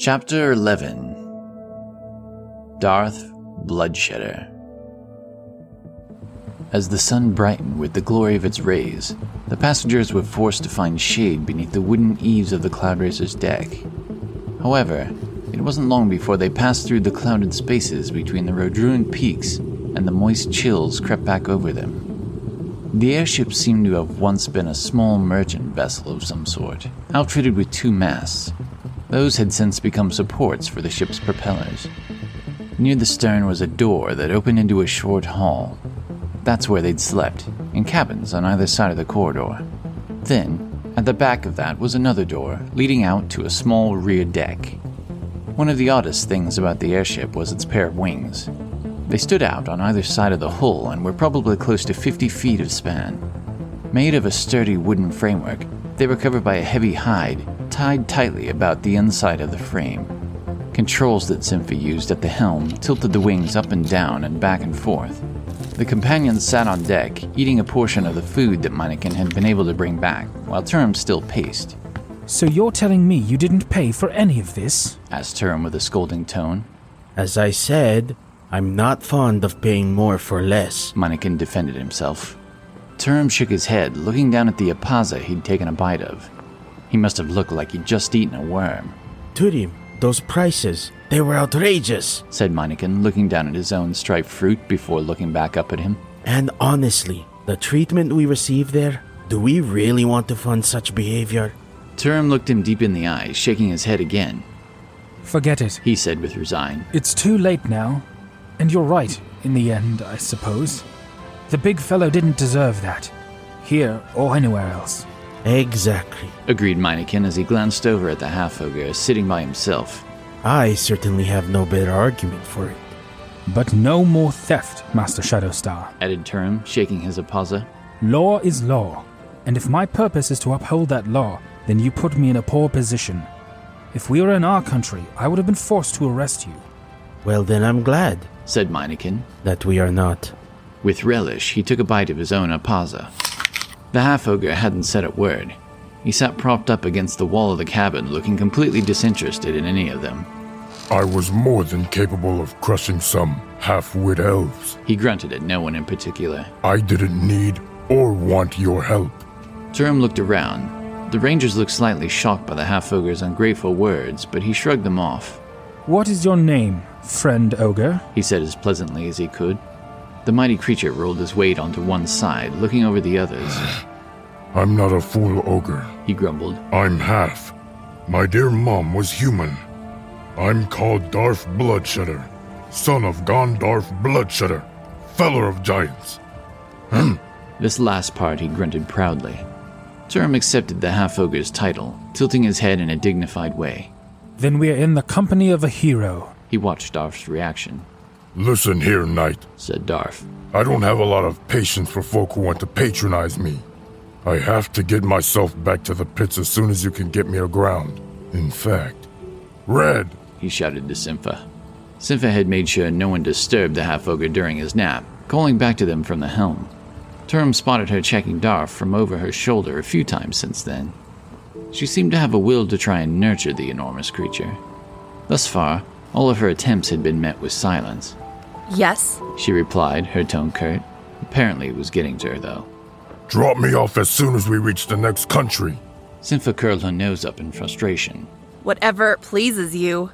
Chapter 11 Darth Bloodshedder. As the sun brightened with the glory of its rays, the passengers were forced to find shade beneath the wooden eaves of the Cloud Racer's deck. However, it wasn't long before they passed through the clouded spaces between the Rodruin peaks and the moist chills crept back over them. The airship seemed to have once been a small merchant vessel of some sort, outfitted with two masts. Those had since become supports for the ship's propellers. Near the stern was a door that opened into a short hall. That's where they'd slept, in cabins on either side of the corridor. Then, at the back of that was another door leading out to a small rear deck. One of the oddest things about the airship was its pair of wings. They stood out on either side of the hull and were probably close to 50 feet of span. Made of a sturdy wooden framework, they were covered by a heavy hide tied tightly about the inside of the frame. Controls that Sympha used at the helm tilted the wings up and down and back and forth. The companions sat on deck, eating a portion of the food that Meineken had been able to bring back, while Term still paced. So you're telling me you didn't pay for any of this? asked Term with a scolding tone. As I said, I'm not fond of paying more for less. Meineken defended himself. Term shook his head, looking down at the apaza he'd taken a bite of. He must have looked like he'd just eaten a worm, Turim, those prices, they were outrageous. said Meineken, looking down at his own striped fruit before looking back up at him. And honestly, the treatment we received there, do we really want to fund such behavior? Turum looked him deep in the eyes, shaking his head again. Forget it. He said with resign. It's too late now. And you're right, in the end, I suppose. The big fellow didn't deserve that. Here or anywhere else. Exactly. Agreed Meineken as he glanced over at the half ogre sitting by himself. I certainly have no better argument for it. But no more theft, Master Shadowstar. Added Turum, shaking his apaza. Law is law. And if my purpose is to uphold that law, then you put me in a poor position. If we were in our country, I would have been forced to arrest you. Well, then I'm glad Said Meineken. that we are not. With relish, he took a bite of his own apaza. The half ogre hadn't said a word. He sat propped up against the wall of the cabin, looking completely disinterested in any of them. I was more than capable of crushing some half wit elves. He grunted at no one in particular. I didn't need or want your help. Turum looked around. The rangers looked slightly shocked by the half ogre's ungrateful words, but he shrugged them off. What is your name, friend ogre? He said as pleasantly as he could. The mighty creature rolled his weight onto one side, looking over the others. I'm not a fool ogre. He grumbled. I'm half. My dear mom was human. I'm called Darth Bloodshedder, son of Gondarf Bloodshedder, feller of giants. This last part he grunted proudly. Turum accepted the half ogre's title, tilting his head in a dignified way. Then we are in the company of a hero. He watched Darf's reaction. Listen here, knight. Said Darf. I don't have a lot of patience for folk who want to patronize me. I have to get myself back to the pits as soon as you can get me aground. In fact, Red, He shouted to Sympha. Sympha had made sure no one disturbed the half ogre during his nap, calling back to them from the helm. Turum spotted her checking Darf from over her shoulder a few times since then. She seemed to have a will to try and nurture the enormous creature. Thus far, all of her attempts had been met with silence. Yes. She replied, her tone curt. Apparently it was getting to her, though. drop me off as soon as we reach the next country. Sympha curled her nose up in frustration. Whatever pleases you.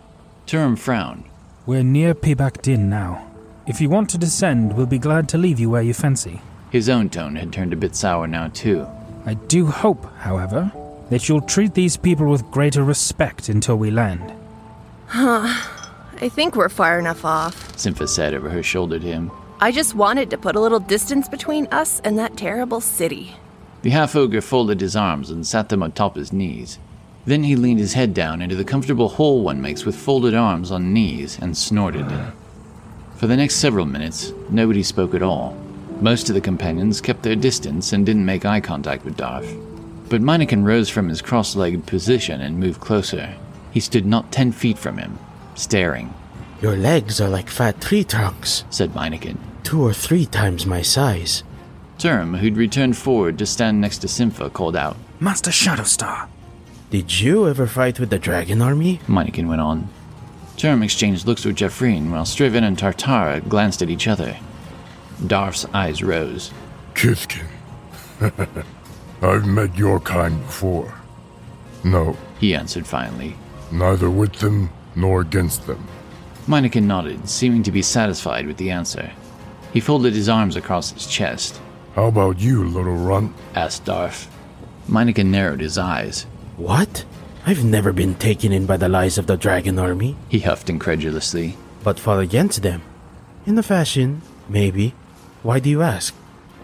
Turum frowned. We're near Pibak Din now. If you want to descend, we'll be glad to leave you where you fancy. His own tone had turned a bit sour now, too. I do hope, however, that you'll treat these people with greater respect until we land. I think we're far enough off. Sympha said over her shoulder to him. I just wanted to put a little distance between us and that terrible city. The half ogre folded his arms and sat them atop his knees. Then he leaned his head down into the comfortable hole one makes with folded arms on knees and snorted. For the next several minutes, nobody spoke at all. Most of the companions kept their distance and didn't make eye contact with Darth. But Meineken rose from his cross legged position and moved closer. He stood not ten feet from him, staring, Your legs are like fat tree trunks, said Meineken. two or three times my size. Term, who'd returned forward to stand next to Sympha, called out. Master Shadowstar, Did you ever fight with the dragon army? Meineken went on. Term exchanged looks with Jaffreen while Striven and Tatara glanced at each other. Darf's eyes rose. Kithkin. I've met your kind before. No, He answered finally. neither with them nor against them. Meineken nodded, seeming to be satisfied with the answer. He folded his arms across his chest. How about you, little runt? Asked Darf. Meineken narrowed his eyes. What? I've never been taken in by the lies of the dragon army, He huffed incredulously. but fought against them. In a fashion, maybe. Why do you ask?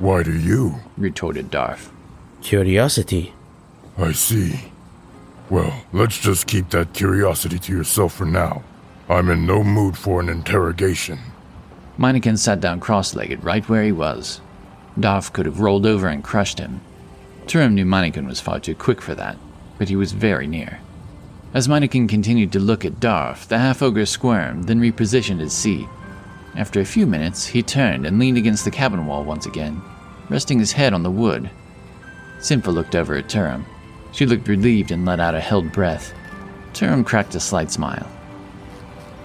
Why do you? Retorted Darf. Curiosity. I see. Well, let's just keep that curiosity to yourself for now. I'm in no mood for an interrogation. Meineken sat down cross legged right where he was. Darf could have rolled over and crushed him. Turum knew Meineken was far too quick for that, but he was very near. As Meineken continued to look at Darf, the half ogre squirmed, then repositioned his seat. After a few minutes, he turned and leaned against the cabin wall once again, resting his head on the wood. Sympha looked over at Turum. She looked relieved and let out a held breath. Turum cracked a slight smile.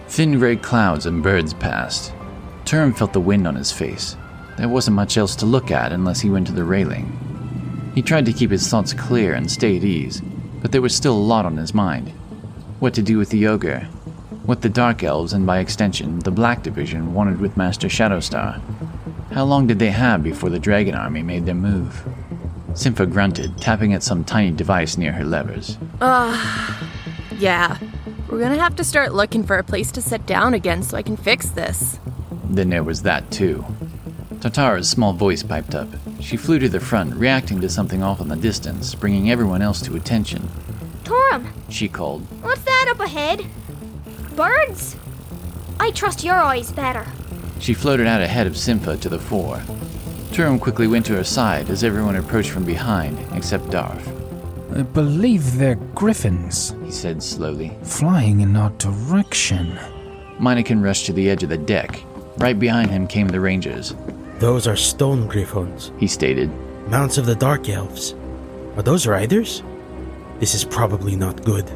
Thin gray clouds and birds passed. Turum felt the wind on his face. There wasn't much else to look at unless he went to the railing. He tried to keep his thoughts clear and stay at ease, but there was still a lot on his mind. What to do with the ogre, what the Dark Elves and by extension the Black Division wanted with Master Shadowstar. How long did they have before the Dragon Army made their move? Sympha grunted, tapping at some tiny device near her levers. Uh yeah. We're gonna have to start looking for a place to sit down again so I can fix this. Then there was that too. Tatara's small voice piped up. She flew to the front, reacting to something off in the distance, bringing everyone else to attention. Torum, She called, what's that up ahead? Birds? I trust your eyes better. She floated out ahead of Sympha to the fore. Turum quickly went to her side as everyone approached from behind, except Darf. I believe they're griffins, He said slowly. flying in our direction. Meineken rushed to the edge of the deck. Right behind him came the Rangers. Those are stone griffons, He stated, mounts of the dark elves. Are those riders? This is probably not good.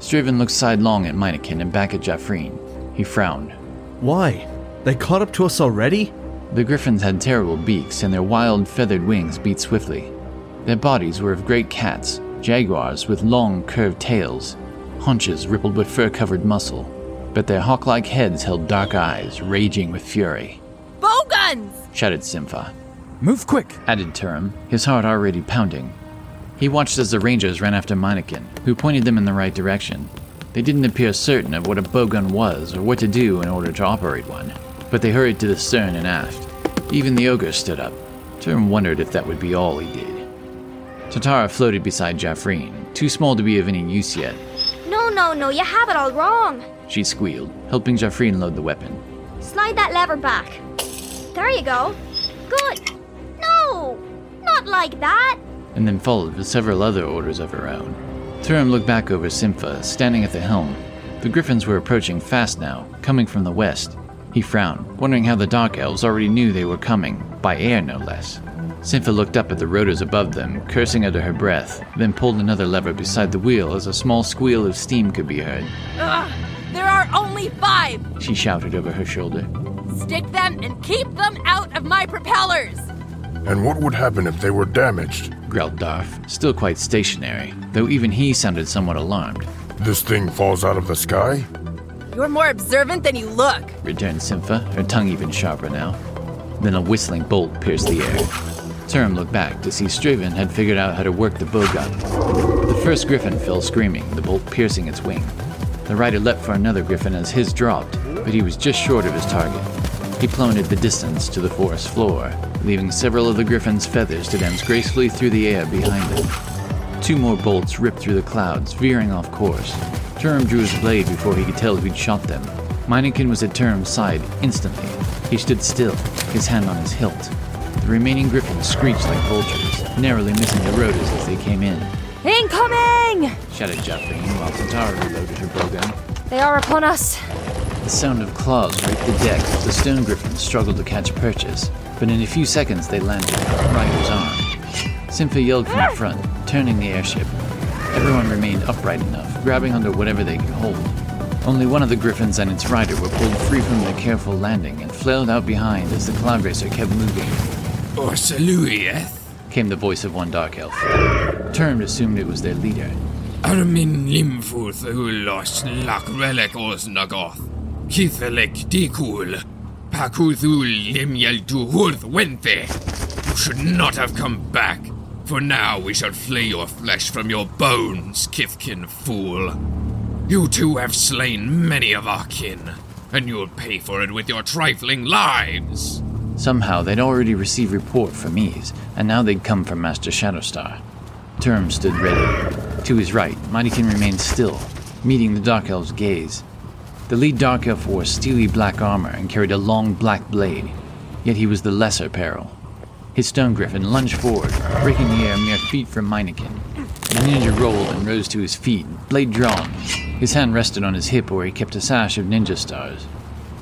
Striven looked sidelong at Meineken and back at Jaffreen. He frowned. Why? They caught up to us already? The griffins had terrible beaks, and their wild, feathered wings beat swiftly. Their bodies were of great cats, jaguars with long, curved tails, haunches rippled with fur covered muscle. But their hawk like heads held dark eyes, raging with fury. Bowguns! Shouted Sympha. Move quick! Added Turum, his heart already pounding. He watched as the Rangers ran after Meineken, who pointed them in the right direction. They didn't appear certain of what a bowgun was or what to do in order to operate one, but they hurried to the stern and aft. Even the ogre stood up. Turum wondered if that would be all he did. Tatara floated beside Jaffreen, too small to be of any use yet. No, no, no, you have it all wrong. She squealed, helping Jaffreen load the weapon. Slide that lever back. There you go. Good. No, not like that. and then followed with several other orders of her own. Turum looked back over Sympha, standing at the helm. The griffins were approaching fast now, coming from the west. He frowned, wondering how the Dark Elves already knew they were coming, by air no less. Sympha looked up at the rotors above them, cursing under her breath, then pulled another lever beside the wheel as a small squeal of steam could be heard. Ugh, there are only five! She shouted over her shoulder. Stick them and keep them out of my propellers! And what would happen if they were damaged? Growled Darf, still quite stationary, though even he sounded somewhat alarmed. This thing falls out of the sky? You're more observant than you look. returned Sympha, her tongue even sharper now. Then a whistling bolt pierced the air. Turum looked back to see Striven had figured out how to work the bowgun. The first griffin fell screaming, the bolt piercing its wing. The rider leapt for another griffin as his dropped, but he was just short of his target. He plummeted the distance to the forest floor, leaving several of the griffin's feathers to dance gracefully through the air behind him. Two more bolts ripped through the clouds, veering off course. Turum drew his blade before he could tell who'd shot them. Meineken was at Turum's side instantly. He stood still, his hand on his hilt. The remaining griffins screeched like vultures, narrowly missing the rotors as they came in. Incoming! Shouted Jaffreen while Tatara reloaded her bowgun. They are upon us. The sound of claws raked the deck as the stone griffins struggled to catch purchase, but in a few seconds they landed on Ryder's arm. Sympha yelled from the front, turning the airship. Everyone remained upright enough, grabbing onto whatever they could hold. Only one of the griffins and its rider were pulled free from their careful landing and flailed out behind as the cloud racer kept moving. Oh, Orsaluieth, eh? Came the voice of one dark elf. Termed assumed it was their leader. Armin Limfuth Relic Osnagoth, Kithalek Dikul, Pakuthul Limyel Duhurth Wenthe. You should not have come back, for now we shall flay your flesh from your bones, Kithkin fool. You too have slain many of our kin, and you'll pay for it with your trifling lives. Somehow they'd already received report from Ease, and now they'd come from Master Shadowstar. Term stood ready. To his right, Mightykin remained still, meeting the Dark Elf's gaze. The lead Dark Elf wore steely black armor and carried a long black blade, yet he was the lesser peril. His stone griffin lunged forward, breaking the air mere feet from Minekin. The ninja rolled and rose to his feet, blade drawn. His hand rested on his hip where he kept a sash of ninja stars.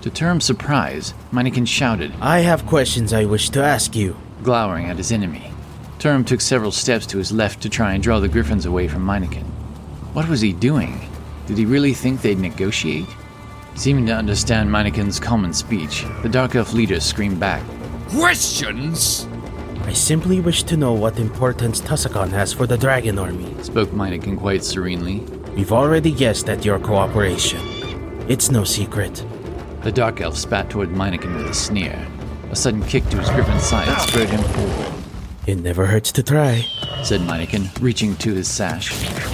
To Term's surprise, Minekin shouted, I have questions I wish to ask you. glowering at his enemy. Term took several steps to his left to try and draw the griffins away from Minekin. What was he doing? Did he really think they'd negotiate? Seeming to understand Minekin's common speech, the Dark Elf leader screamed back. Questions? I simply wish to know what importance Tussakan has for the dragon army. Spoke Minekin quite serenely. We've already guessed at your cooperation. It's no secret. The Dark Elf spat toward Minekin with a sneer. A sudden kick to his griffin's side spurred him forward. It never hurts to try. said Minekin, reaching to his sash.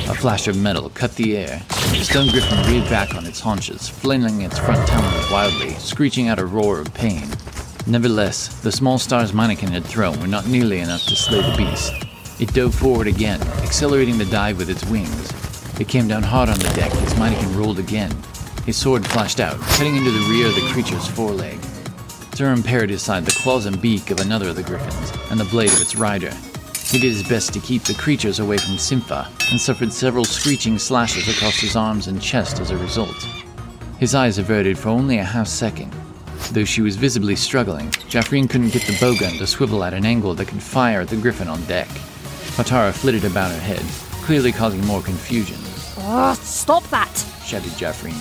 A flash of metal cut the air. The stone griffin reared back on its haunches, flailing its front talons wildly, screeching out a roar of pain. Nevertheless, the small stars Minekin had thrown were not nearly enough to slay the beast. It dove forward again, accelerating the dive with its wings. It came down hard on the deck as Minekin rolled again. His sword flashed out, cutting into the rear of the creature's foreleg. Turum parried aside the claws and beak of another of the griffins, and the blade of its rider. He did his best to keep the creatures away from Sympha, and suffered several screeching slashes across his arms and chest as a result. His eyes averted for only a half second. Though she was visibly struggling, Jaffreen couldn't get the bowgun to swivel at an angle that could fire at the griffin on deck. Tatara flitted about her head, clearly causing more confusion, Oh, stop that! shouted Jaffreen.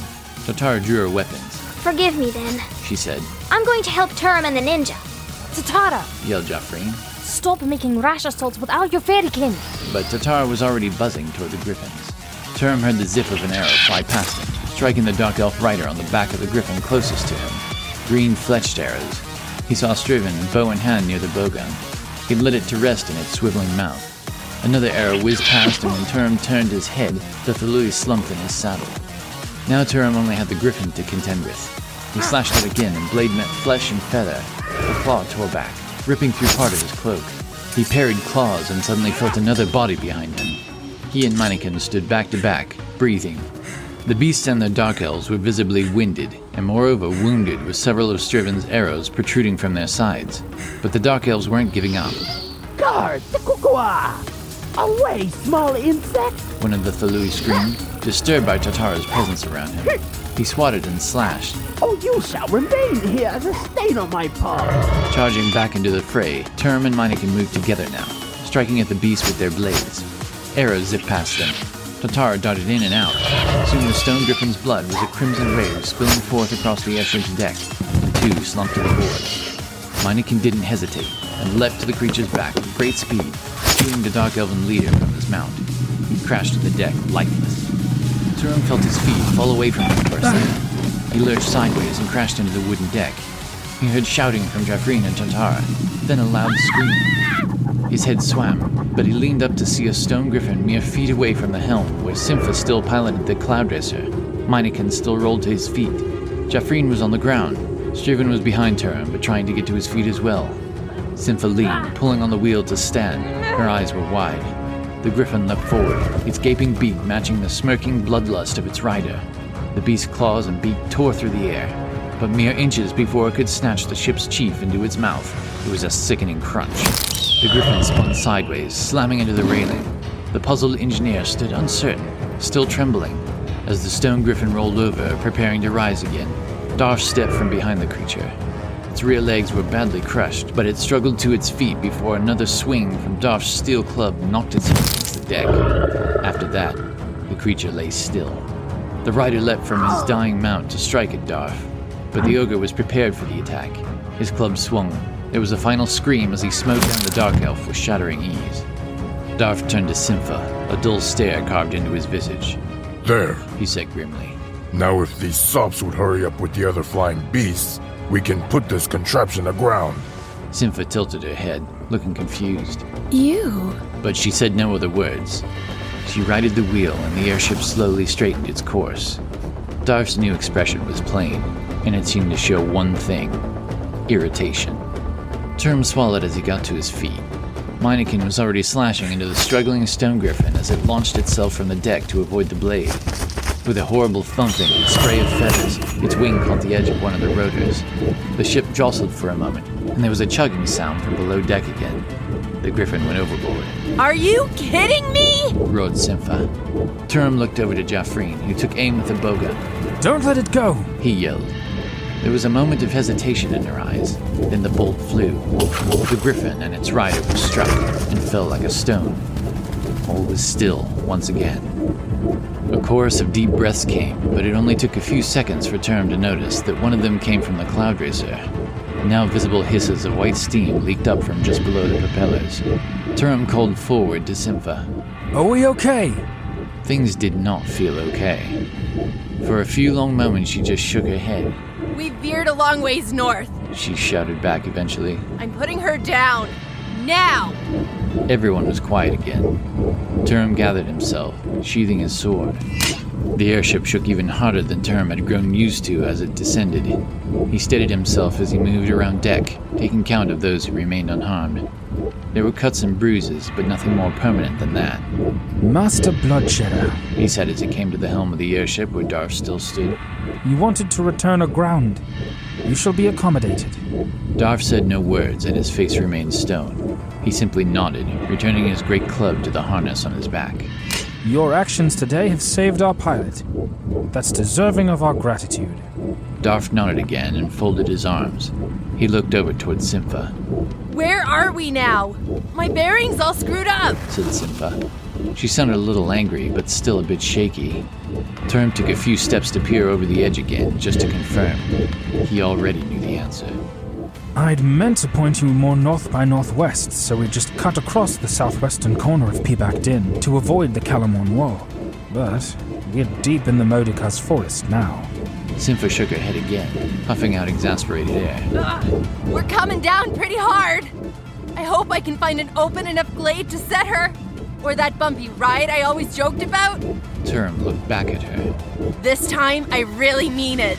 Tatara drew her weapons. Forgive me then. She said, I'm going to help Turum and the ninja. Tatara, yelled Jaffreen. stop making rash assaults without your fairy fairykin. But Tatara was already buzzing toward the griffins. Turum heard the zip of an arrow fly past him, striking the dark elf rider on the back of the griffin closest to him. Green fletched arrows. He saw Striven, bow in hand, near the bowgun. He let it to rest in its swiveling mouth. Another arrow whizzed past him when Turum turned his head, the Thalui slumped in his saddle. Now Turum only had the griffin to contend with. He slashed out again, and blade met flesh and feather. The claw tore back, ripping through part of his cloak. He parried claws and suddenly felt another body behind him. He and Mannequin stood back to back, breathing. The beasts and the dark elves were visibly winded, and moreover wounded with several of Striven's arrows protruding from their sides. But the dark elves weren't giving up. Guard, the kukua! Away, small insect! One of the Thalui screamed, disturbed by Tatara's presence around him. He swatted and slashed, Oh, you shall remain here as a stain on my paw! Charging back into the fray, Term and Meineken moved together now, striking at the beast with their blades. Arrows zipped past them. Tatar darted in and out. Soon the stone griffin's blood was a crimson wave spilling forth across the Escher's deck. The two slumped to the board. Meineken didn't hesitate and leapt to the creature's back with great speed, shooting the dark elven leader from his mount. He crashed to the deck, lifeless. Turum felt his feet fall away from him for a second. He lurched sideways and crashed into the wooden deck. He heard shouting from Jaffreen and Tatara, then a loud scream. His head swam, but he leaned up to see a stone griffin mere feet away from the helm, where Sympha still piloted the cloud racer. Meineken still rolled to his feet. Jaffreen was on the ground. Striven was behind Turum, but trying to get to his feet as well. Sympha leaned, pulling on the wheel to stand. Her eyes were wide. The griffin leapt forward, its gaping beak matching the smirking bloodlust of its rider. The beast's claws and beak tore through the air, but mere inches before it could snatch the ship's chief into its mouth, it was a sickening crunch. The griffin spun sideways, slamming into the railing. The puzzled engineer stood uncertain, still trembling, as the stone griffin rolled over, preparing to rise again. Darsh stepped from behind the creature. Its rear legs were badly crushed, but it struggled to its feet before another swing from Darsh's steel club knocked its head against the deck. After that, the creature lay still. The rider leapt from his oh. dying mount to strike at Darth, but the ogre was prepared for the attack. His club swung. There was a final scream as he smote down the dark elf with shattering ease. Darth turned to Sympha, a dull stare carved into his visage. There. He said grimly. Now, if these sops would hurry up with the other flying beasts, we can put this contraption aground. Sympha tilted her head, looking confused. You? But she said no other words. She righted the wheel, and the airship slowly straightened its course. Darth's new expression was plain, and it seemed to show one thing irritation. Term swallowed as he got to his feet. Meineken was already slashing into the struggling stone griffin as it launched itself from the deck to avoid the blade. With a horrible thumping and spray of feathers, its wing caught the edge of one of the rotors. The ship jostled for a moment, and there was a chugging sound from below deck again. The griffin went overboard. Are you kidding me? roared Sympha. Turum looked over to Jaffreen, who took aim with a bowgun. Don't let it go! He yelled. There was a moment of hesitation in her eyes. Then the bolt flew. The griffin and its rider were struck and fell like a stone. All was still once again. A chorus of deep breaths came, but it only took a few seconds for Term to notice that one of them came from the Cloud Racer. Now visible hisses of white steam leaked up from just below the propellers. Term called forward to Sympha. Are we okay? Things did not feel okay. For a few long moments, she just shook her head. We veered a long ways north. She shouted back eventually. I'm putting her down. Now! Everyone was quiet again. Term gathered himself, sheathing his sword. The airship shook even harder than Term had grown used to as it descended. He steadied himself as he moved around deck, taking count of those who remained unharmed. There were cuts and bruises, but nothing more permanent than that. Master Bloodshedder, He said as he came to the helm of the airship where Darth still stood. you wanted to return aground. You shall be accommodated. Darth said no words, and his face remained stone. He simply nodded, returning his great club to the harness on his back. Your actions today have saved our pilot. That's deserving of our gratitude. Darth nodded again and folded his arms. He looked over toward Sympha, Where are we now? My bearing's all screwed up. said Sympha. Uh, she sounded a little angry, but still a bit shaky. Term took a few steps to peer over the edge again, just to confirm. He already knew the answer. I'd meant to point you more north by northwest, so we just cut across the southwestern corner of Peaback Din to avoid the Calamon Wall. But we're deep in the Modica's forest now. Sympha shook her head again, puffing out exasperated air. Ugh, we're coming down pretty hard. I hope I can find an open enough glade to set her. Or that bumpy ride I always joked about. Term looked back at her. This time, I really mean it.